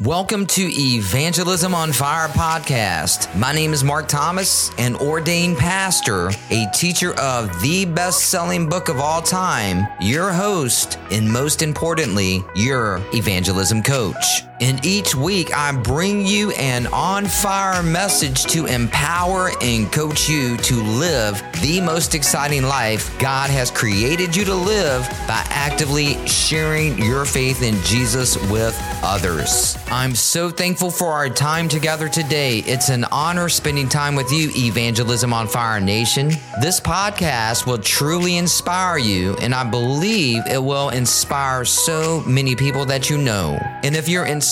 Welcome to Evangelism on Fire podcast. My name is Mark Thomas, an ordained pastor, a teacher of the best selling book of all time, your host, and most importantly, your evangelism coach. And each week, I bring you an on fire message to empower and coach you to live the most exciting life God has created you to live by actively sharing your faith in Jesus with others. I'm so thankful for our time together today. It's an honor spending time with you, Evangelism on Fire Nation. This podcast will truly inspire you, and I believe it will inspire so many people that you know. And if you're inspired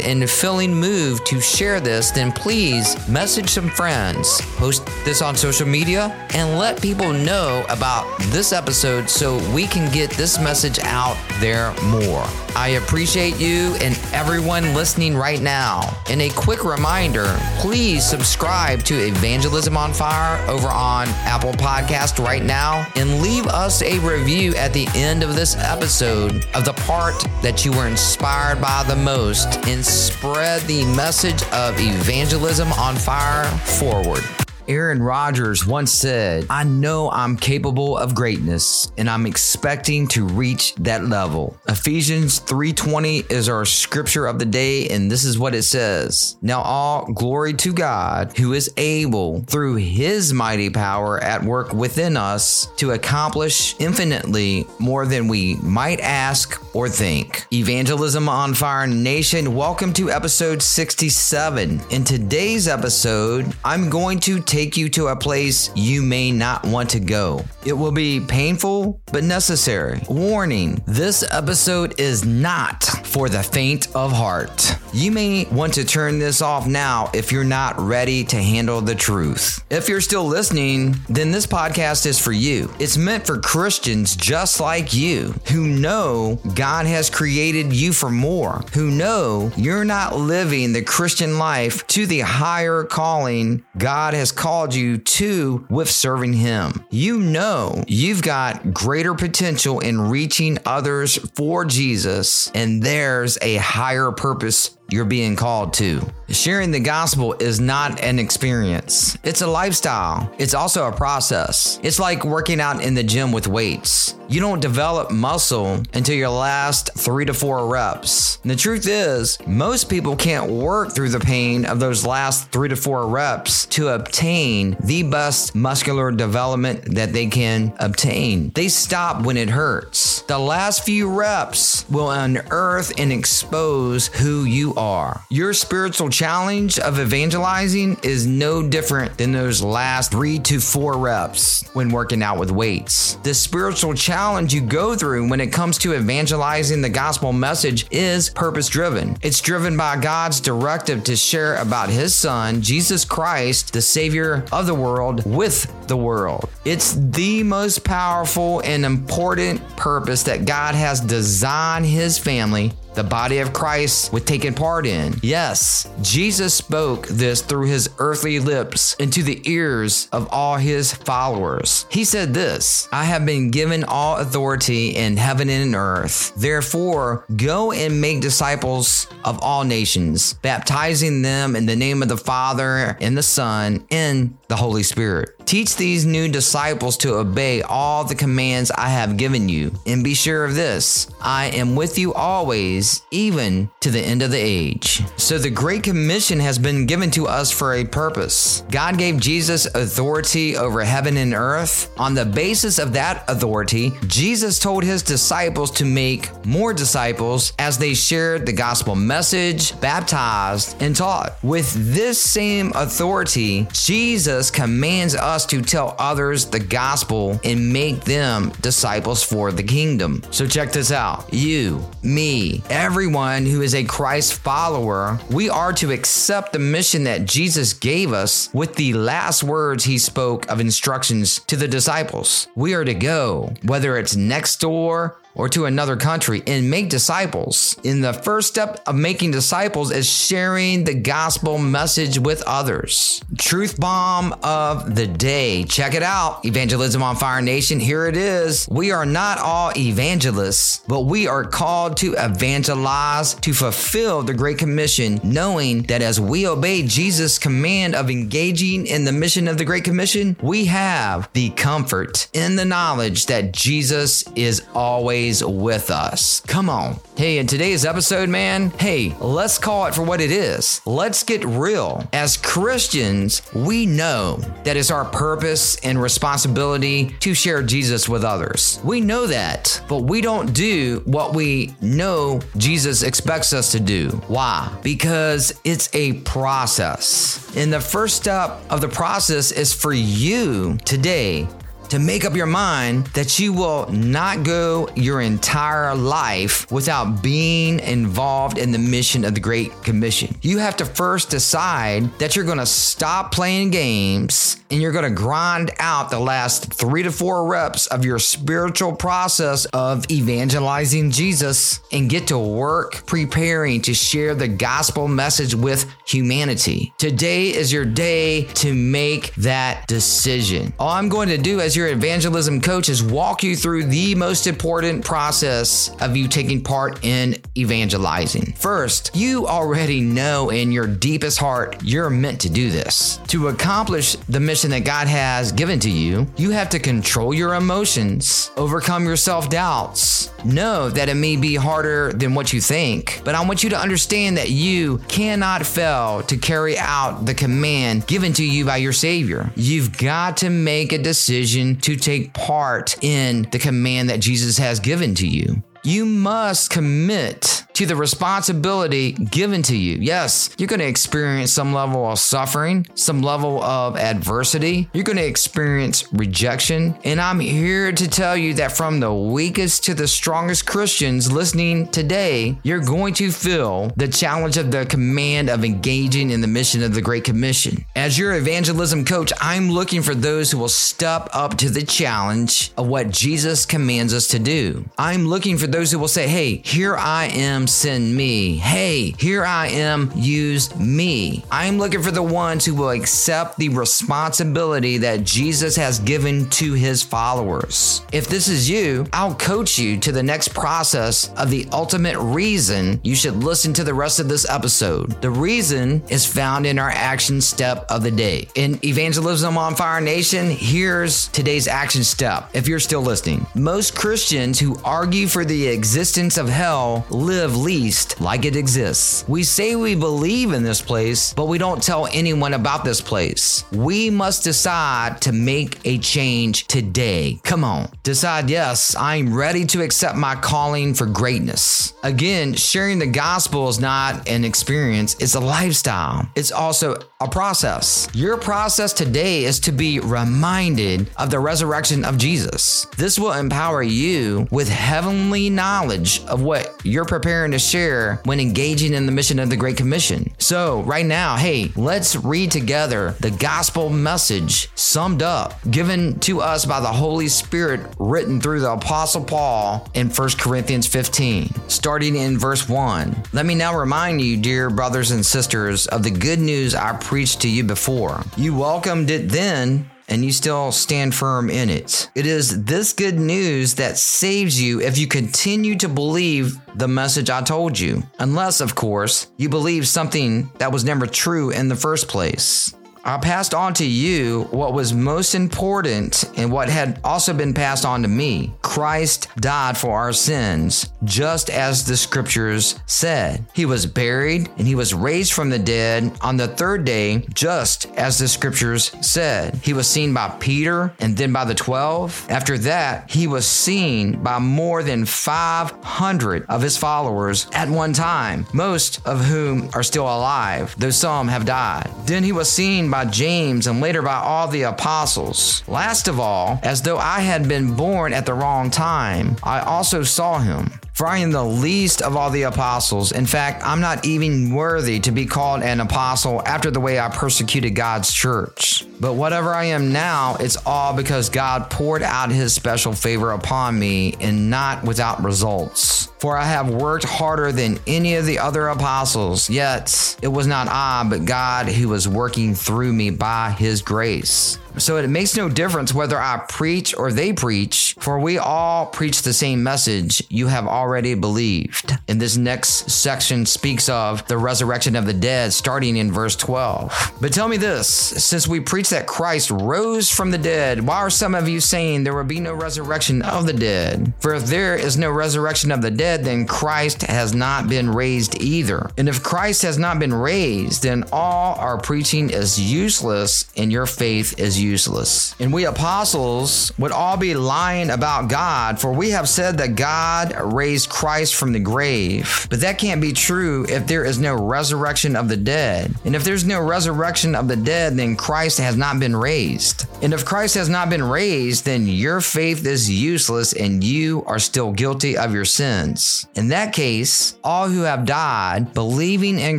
and feeling moved to share this, then please message some friends, post this on social media, and let people know about this episode so we can get this message out there more. I appreciate you and everyone listening right now. And a quick reminder please subscribe to Evangelism on Fire over on Apple Podcast right now and leave us a review at the end of this episode of the part that you were inspired by the most and spread the message of evangelism on fire forward. Aaron Rodgers once said, I know I'm capable of greatness and I'm expecting to reach that level. Ephesians 3:20 is our scripture of the day and this is what it says. Now all glory to God who is able through his mighty power at work within us to accomplish infinitely more than we might ask or think. Evangelism on Fire Nation, welcome to episode 67. In today's episode, I'm going to take take you to a place you may not want to go. It will be painful, but necessary. Warning this episode is not for the faint of heart. You may want to turn this off now if you're not ready to handle the truth. If you're still listening, then this podcast is for you. It's meant for Christians just like you who know God has created you for more, who know you're not living the Christian life to the higher calling God has called you to with serving Him. You know you've got greater potential in reaching others for Jesus, and there's a higher purpose you're being called to. Sharing the gospel is not an experience, it's a lifestyle. It's also a process. It's like working out in the gym with weights. You don't develop muscle until your last three to four reps. And the truth is, most people can't work through the pain of those last three to four reps to obtain the best muscular development that they can obtain. They stop when it hurts. The last few reps will unearth and expose who you are. Your spiritual challenge of evangelizing is no different than those last three to four reps when working out with weights. The spiritual challenge you go through when it comes to evangelizing the gospel message is purpose driven. It's driven by God's directive to share about his son, Jesus Christ, the savior of the world, with the world. It's the most powerful and important purpose that God has designed his family the body of Christ was taken part in. Yes, Jesus spoke this through his earthly lips into the ears of all his followers. He said this I have been given all authority in heaven and in earth. Therefore, go and make disciples of all nations, baptizing them in the name of the Father and the Son and the Holy Spirit. Teach these new disciples to obey all the commands I have given you. And be sure of this I am with you always, even to the end of the age. So the Great Commission has been given to us for a purpose. God gave Jesus authority over heaven and earth. On the basis of that authority, Jesus told his disciples to make more disciples as they shared the gospel message, baptized, and taught. With this same authority, Jesus commands us us to tell others the gospel and make them disciples for the kingdom. So check this out. You, me, everyone who is a Christ follower, we are to accept the mission that Jesus gave us with the last words he spoke of instructions to the disciples. We are to go, whether it's next door, or to another country and make disciples. And the first step of making disciples is sharing the gospel message with others. Truth bomb of the day. Check it out. Evangelism on Fire Nation. Here it is. We are not all evangelists, but we are called to evangelize to fulfill the Great Commission, knowing that as we obey Jesus' command of engaging in the mission of the Great Commission, we have the comfort in the knowledge that Jesus is always with us. Come on. Hey, in today's episode, man, hey, let's call it for what it is. Let's get real. As Christians, we know that it's our purpose and responsibility to share Jesus with others. We know that, but we don't do what we know Jesus expects us to do. Why? Because it's a process. And the first step of the process is for you today to make up your mind that you will not go your entire life without being involved in the mission of the Great Commission. You have to first decide that you're going to stop playing games and you're going to grind out the last three to four reps of your spiritual process of evangelizing Jesus and get to work preparing to share the gospel message with humanity. Today is your day to make that decision. All I'm going to do as your evangelism coach is walk you through the most important process of you taking part in evangelizing. First, you already know in your deepest heart you're meant to do this. To accomplish the mission that God has given to you, you have to control your emotions, overcome your self doubts. Know that it may be harder than what you think, but I want you to understand that you cannot fail to carry out the command given to you by your Savior. You've got to make a decision to take part in the command that Jesus has given to you. You must commit to the responsibility given to you. Yes, you're going to experience some level of suffering, some level of adversity. You're going to experience rejection. And I'm here to tell you that from the weakest to the strongest Christians listening today, you're going to feel the challenge of the command of engaging in the mission of the Great Commission. As your evangelism coach, I'm looking for those who will step up to the challenge of what Jesus commands us to do. I'm looking for those who will say, Hey, here I am send me. Hey, here I am, use me. I'm looking for the ones who will accept the responsibility that Jesus has given to his followers. If this is you, I'll coach you to the next process of the ultimate reason you should listen to the rest of this episode. The reason is found in our action step of the day. In Evangelism on Fire Nation, here's today's action step. If you're still listening, most Christians who argue for the existence of hell live least like it exists. We say we believe in this place, but we don't tell anyone about this place. We must decide to make a change today. Come on, decide yes, I'm ready to accept my calling for greatness. Again, sharing the gospel is not an experience, it's a lifestyle. It's also a process. Your process today is to be reminded of the resurrection of Jesus. This will empower you with heavenly knowledge of what you're preparing to share when engaging in the mission of the Great Commission. So, right now, hey, let's read together the gospel message summed up, given to us by the Holy Spirit, written through the Apostle Paul in 1 Corinthians 15, starting in verse 1. Let me now remind you, dear brothers and sisters, of the good news I preached to you before. You welcomed it then and you still stand firm in it. It is this good news that saves you if you continue to believe the message I told you. Unless, of course, you believe something that was never true in the first place. I passed on to you what was most important and what had also been passed on to me. Christ died for our sins, just as the scriptures said. He was buried and he was raised from the dead on the third day, just as the scriptures said. He was seen by Peter and then by the 12. After that, he was seen by more than 500 of his followers at one time, most of whom are still alive, though some have died. Then he was seen by by James and later by all the apostles. Last of all, as though I had been born at the wrong time, I also saw him. For I am the least of all the apostles. In fact, I'm not even worthy to be called an apostle after the way I persecuted God's church. But whatever I am now, it's all because God poured out his special favor upon me and not without results. For I have worked harder than any of the other apostles, yet it was not I, but God who was working through me by his grace. So it makes no difference whether I preach or they preach, for we all preach the same message you have already believed. And this next section speaks of the resurrection of the dead, starting in verse 12. But tell me this since we preach that Christ rose from the dead, why are some of you saying there will be no resurrection of the dead? For if there is no resurrection of the dead, then Christ has not been raised either. And if Christ has not been raised, then all our preaching is useless and your faith is useless. And we apostles would all be lying about God, for we have said that God raised Christ from the grave. But that can't be true if there is no resurrection of the dead. And if there's no resurrection of the dead, then Christ has not been raised. And if Christ has not been raised, then your faith is useless and you are still guilty of your sins. In that case, all who have died believing in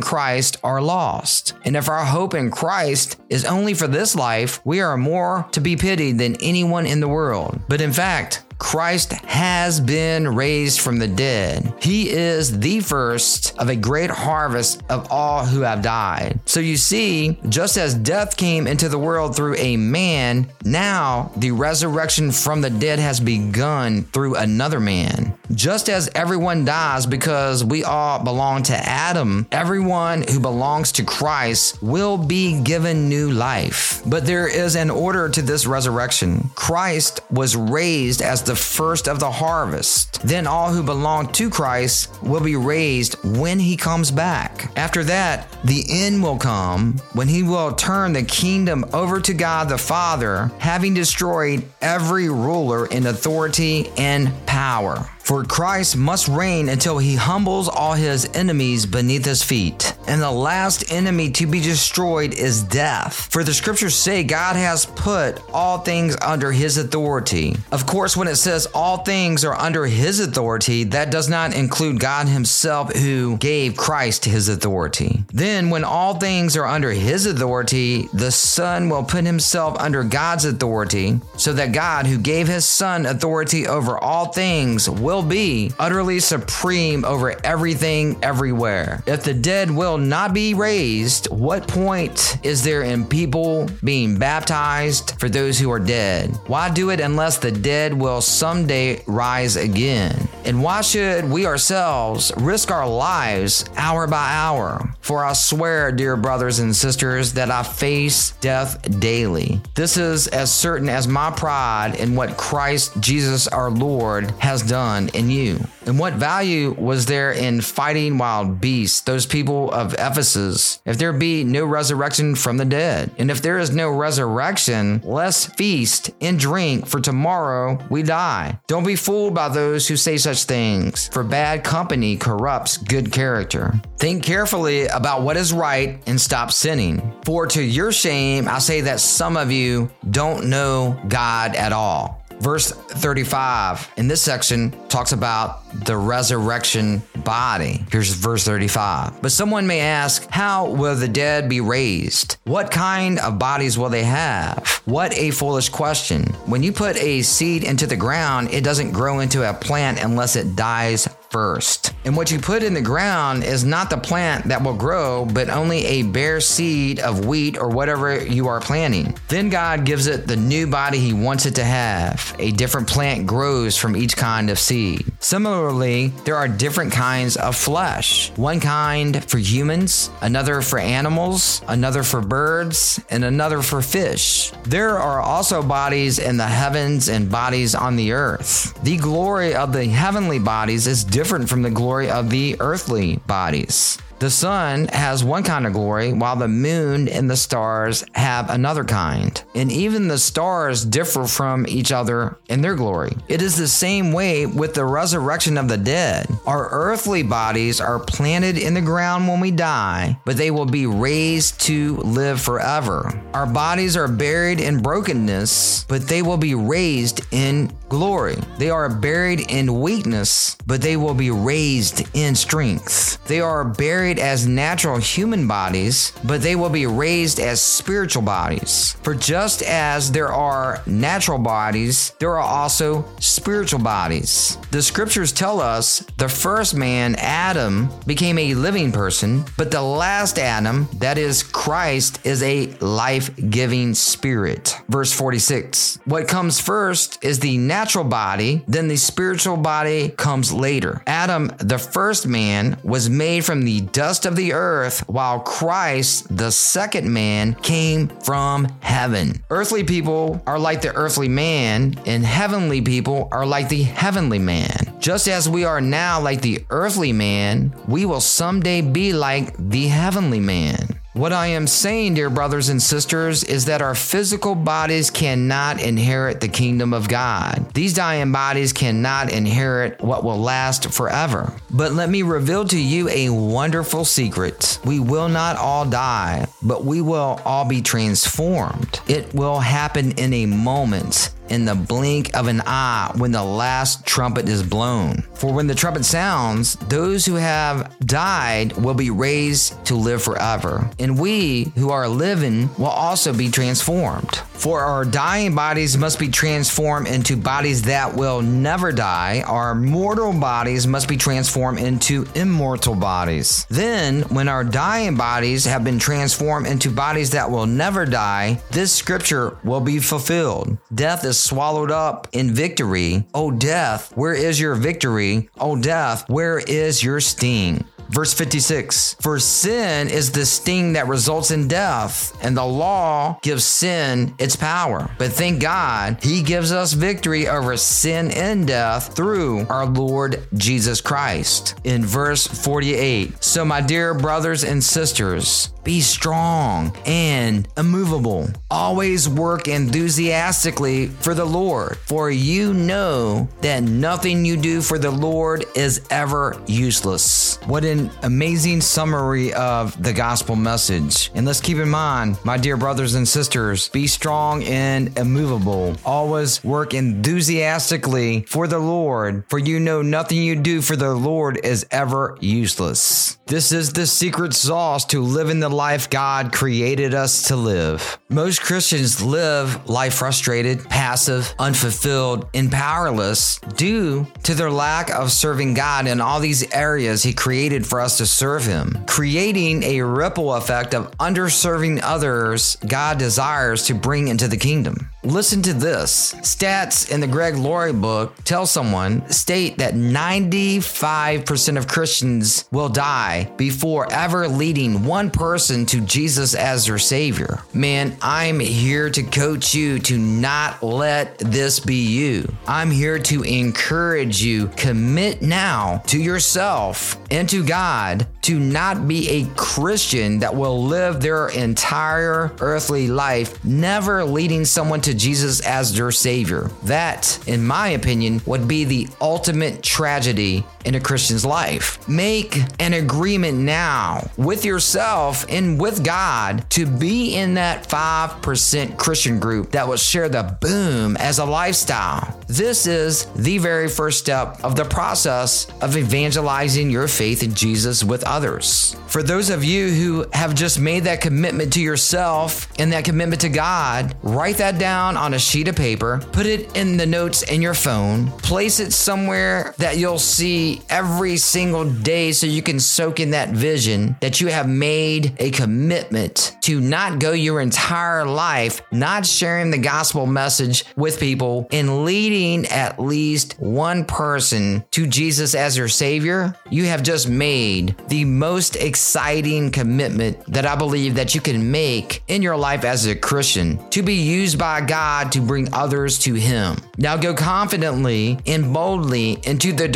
Christ are lost. And if our hope in Christ is only for this life, we are more to be pitied than anyone in the world. But in fact, Christ has been raised from the dead. He is the first of a great harvest of all who have died. So you see, just as death came into the world through a man, now the resurrection from the dead has begun through another man. Just as everyone dies because we all belong to Adam, everyone who belongs to Christ will be given new life. But there is an order to this resurrection. Christ was raised as the first of the harvest. Then all who belong to Christ will be raised when he comes back. After that, the end will come when he will turn the kingdom over to God the Father, having destroyed every ruler in authority and power. For Christ must reign until he humbles all his enemies beneath his feet. And the last enemy to be destroyed is death. For the scriptures say God has put all things under his authority. Of course, when it says all things are under his authority, that does not include God himself who gave Christ his authority. Then, when all things are under his authority, the Son will put himself under God's authority, so that God, who gave his Son authority over all things, will will be utterly supreme over everything everywhere. If the dead will not be raised, what point is there in people being baptized for those who are dead? Why do it unless the dead will someday rise again? And why should we ourselves risk our lives hour by hour? For I swear, dear brothers and sisters, that I face death daily. This is as certain as my pride in what Christ Jesus our Lord has done in you. And what value was there in fighting wild beasts, those people of Ephesus, if there be no resurrection from the dead? And if there is no resurrection, let's feast and drink, for tomorrow we die. Don't be fooled by those who say such things, for bad company corrupts good character. Think carefully about what is right and stop sinning. For to your shame, I say that some of you don't know God at all. Verse 35 in this section talks about the resurrection body. Here's verse 35. But someone may ask, How will the dead be raised? What kind of bodies will they have? What a foolish question. When you put a seed into the ground, it doesn't grow into a plant unless it dies first. And what you put in the ground is not the plant that will grow, but only a bare seed of wheat or whatever you are planting. Then God gives it the new body He wants it to have. A different plant grows from each kind of seed. Similarly, there are different kinds of flesh one kind for humans, another for animals, another for birds, and another for fish. There are also bodies in the heavens and bodies on the earth. The glory of the heavenly bodies is different from the glory of the earthly bodies. The sun has one kind of glory, while the moon and the stars have another kind. And even the stars differ from each other in their glory. It is the same way with the resurrection of the dead. Our earthly bodies are planted in the ground when we die, but they will be raised to live forever. Our bodies are buried in brokenness, but they will be raised in glory. They are buried in weakness, but they will be raised in strength. They are buried as natural human bodies, but they will be raised as spiritual bodies. For just as there are natural bodies, there are also spiritual bodies. The scriptures tell us the first man, Adam, became a living person, but the last Adam, that is Christ, is a life giving spirit. Verse 46 What comes first is the natural body, then the spiritual body comes later. Adam, the first man, was made from the dust of the earth, while Christ, the second man, came from heaven. Earthly people are like the earthly man, and heavenly people are like the heavenly man. Just as we are now like the earthly man, we will someday be like the heavenly man. What I am saying, dear brothers and sisters, is that our physical bodies cannot inherit the kingdom of God. These dying bodies cannot inherit what will last forever. But let me reveal to you a wonderful secret. We will not all die, but we will all be transformed. It will happen in a moment in the blink of an eye when the last trumpet is blown. For when the trumpet sounds, those who have died will be raised to live forever, and we who are living will also be transformed. For our dying bodies must be transformed into bodies that will never die. Our mortal bodies must be transformed into immortal bodies. Then, when our dying bodies have been transformed into bodies that will never die, this scripture will be fulfilled. Death is swallowed up in victory. O death, where is your victory? O death, where is your sting? Verse 56 For sin is the sting that results in death, and the law gives sin its power. But thank God, He gives us victory over sin and death through our Lord Jesus Christ. In verse 48 So, my dear brothers and sisters, be strong and immovable. Always work enthusiastically for the Lord, for you know that nothing you do for the Lord is ever useless. What an amazing summary of the gospel message. And let's keep in mind, my dear brothers and sisters, be strong and immovable. Always work enthusiastically for the Lord, for you know nothing you do for the Lord is ever useless. This is the secret sauce to living the life God created us to live. Most Christians live life frustrated, passive, unfulfilled, and powerless due to their lack of serving God in all these areas He created for us to serve Him, creating a ripple effect of underserving others God desires to bring into the kingdom. Listen to this. Stats in the Greg Laurie book tell someone state that 95% of Christians will die before ever leading one person to Jesus as their savior. Man, I'm here to coach you to not let this be you. I'm here to encourage you commit now to yourself and to God to not be a Christian that will live their entire earthly life never leading someone to Jesus as their Savior. That, in my opinion, would be the ultimate tragedy in a Christian's life. Make an agreement now with yourself and with God to be in that 5% Christian group that will share the boom as a lifestyle. This is the very first step of the process of evangelizing your faith in Jesus with others. For those of you who have just made that commitment to yourself and that commitment to God, write that down on a sheet of paper, put it in the notes in your phone, place it somewhere that you'll see every single day so you can soak in that vision that you have made a commitment to not go your entire life not sharing the gospel message with people and leading at least one person to Jesus as your savior. You have just made the most exciting commitment that I believe that you can make in your life as a Christian to be used by God to bring others to him. Now go confidently and boldly into the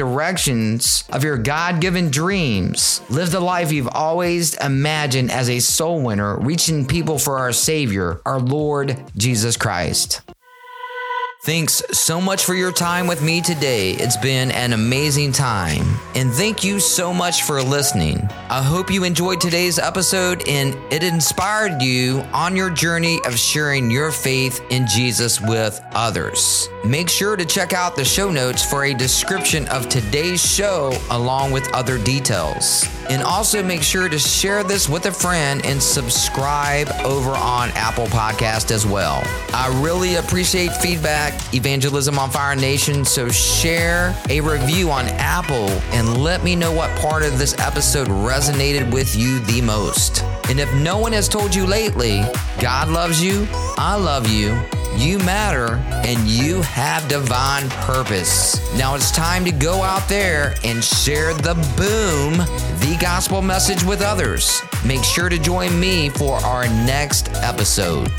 directions of your God given dreams. Live the life you've always imagined as a soul winner, reaching people for our Savior, our Lord Jesus Christ. Thanks so much for your time with me today. It's been an amazing time. And thank you so much for listening. I hope you enjoyed today's episode and it inspired you on your journey of sharing your faith in Jesus with others. Make sure to check out the show notes for a description of today's show along with other details. And also make sure to share this with a friend and subscribe over on Apple Podcast as well. I really appreciate feedback, Evangelism on Fire Nation, so share a review on Apple and let me know what part of this episode resonated with you the most. And if no one has told you lately, God loves you, I love you, you matter, and you have divine purpose. Now it's time to go out there and share the boom, the gospel message with others. Make sure to join me for our next episode.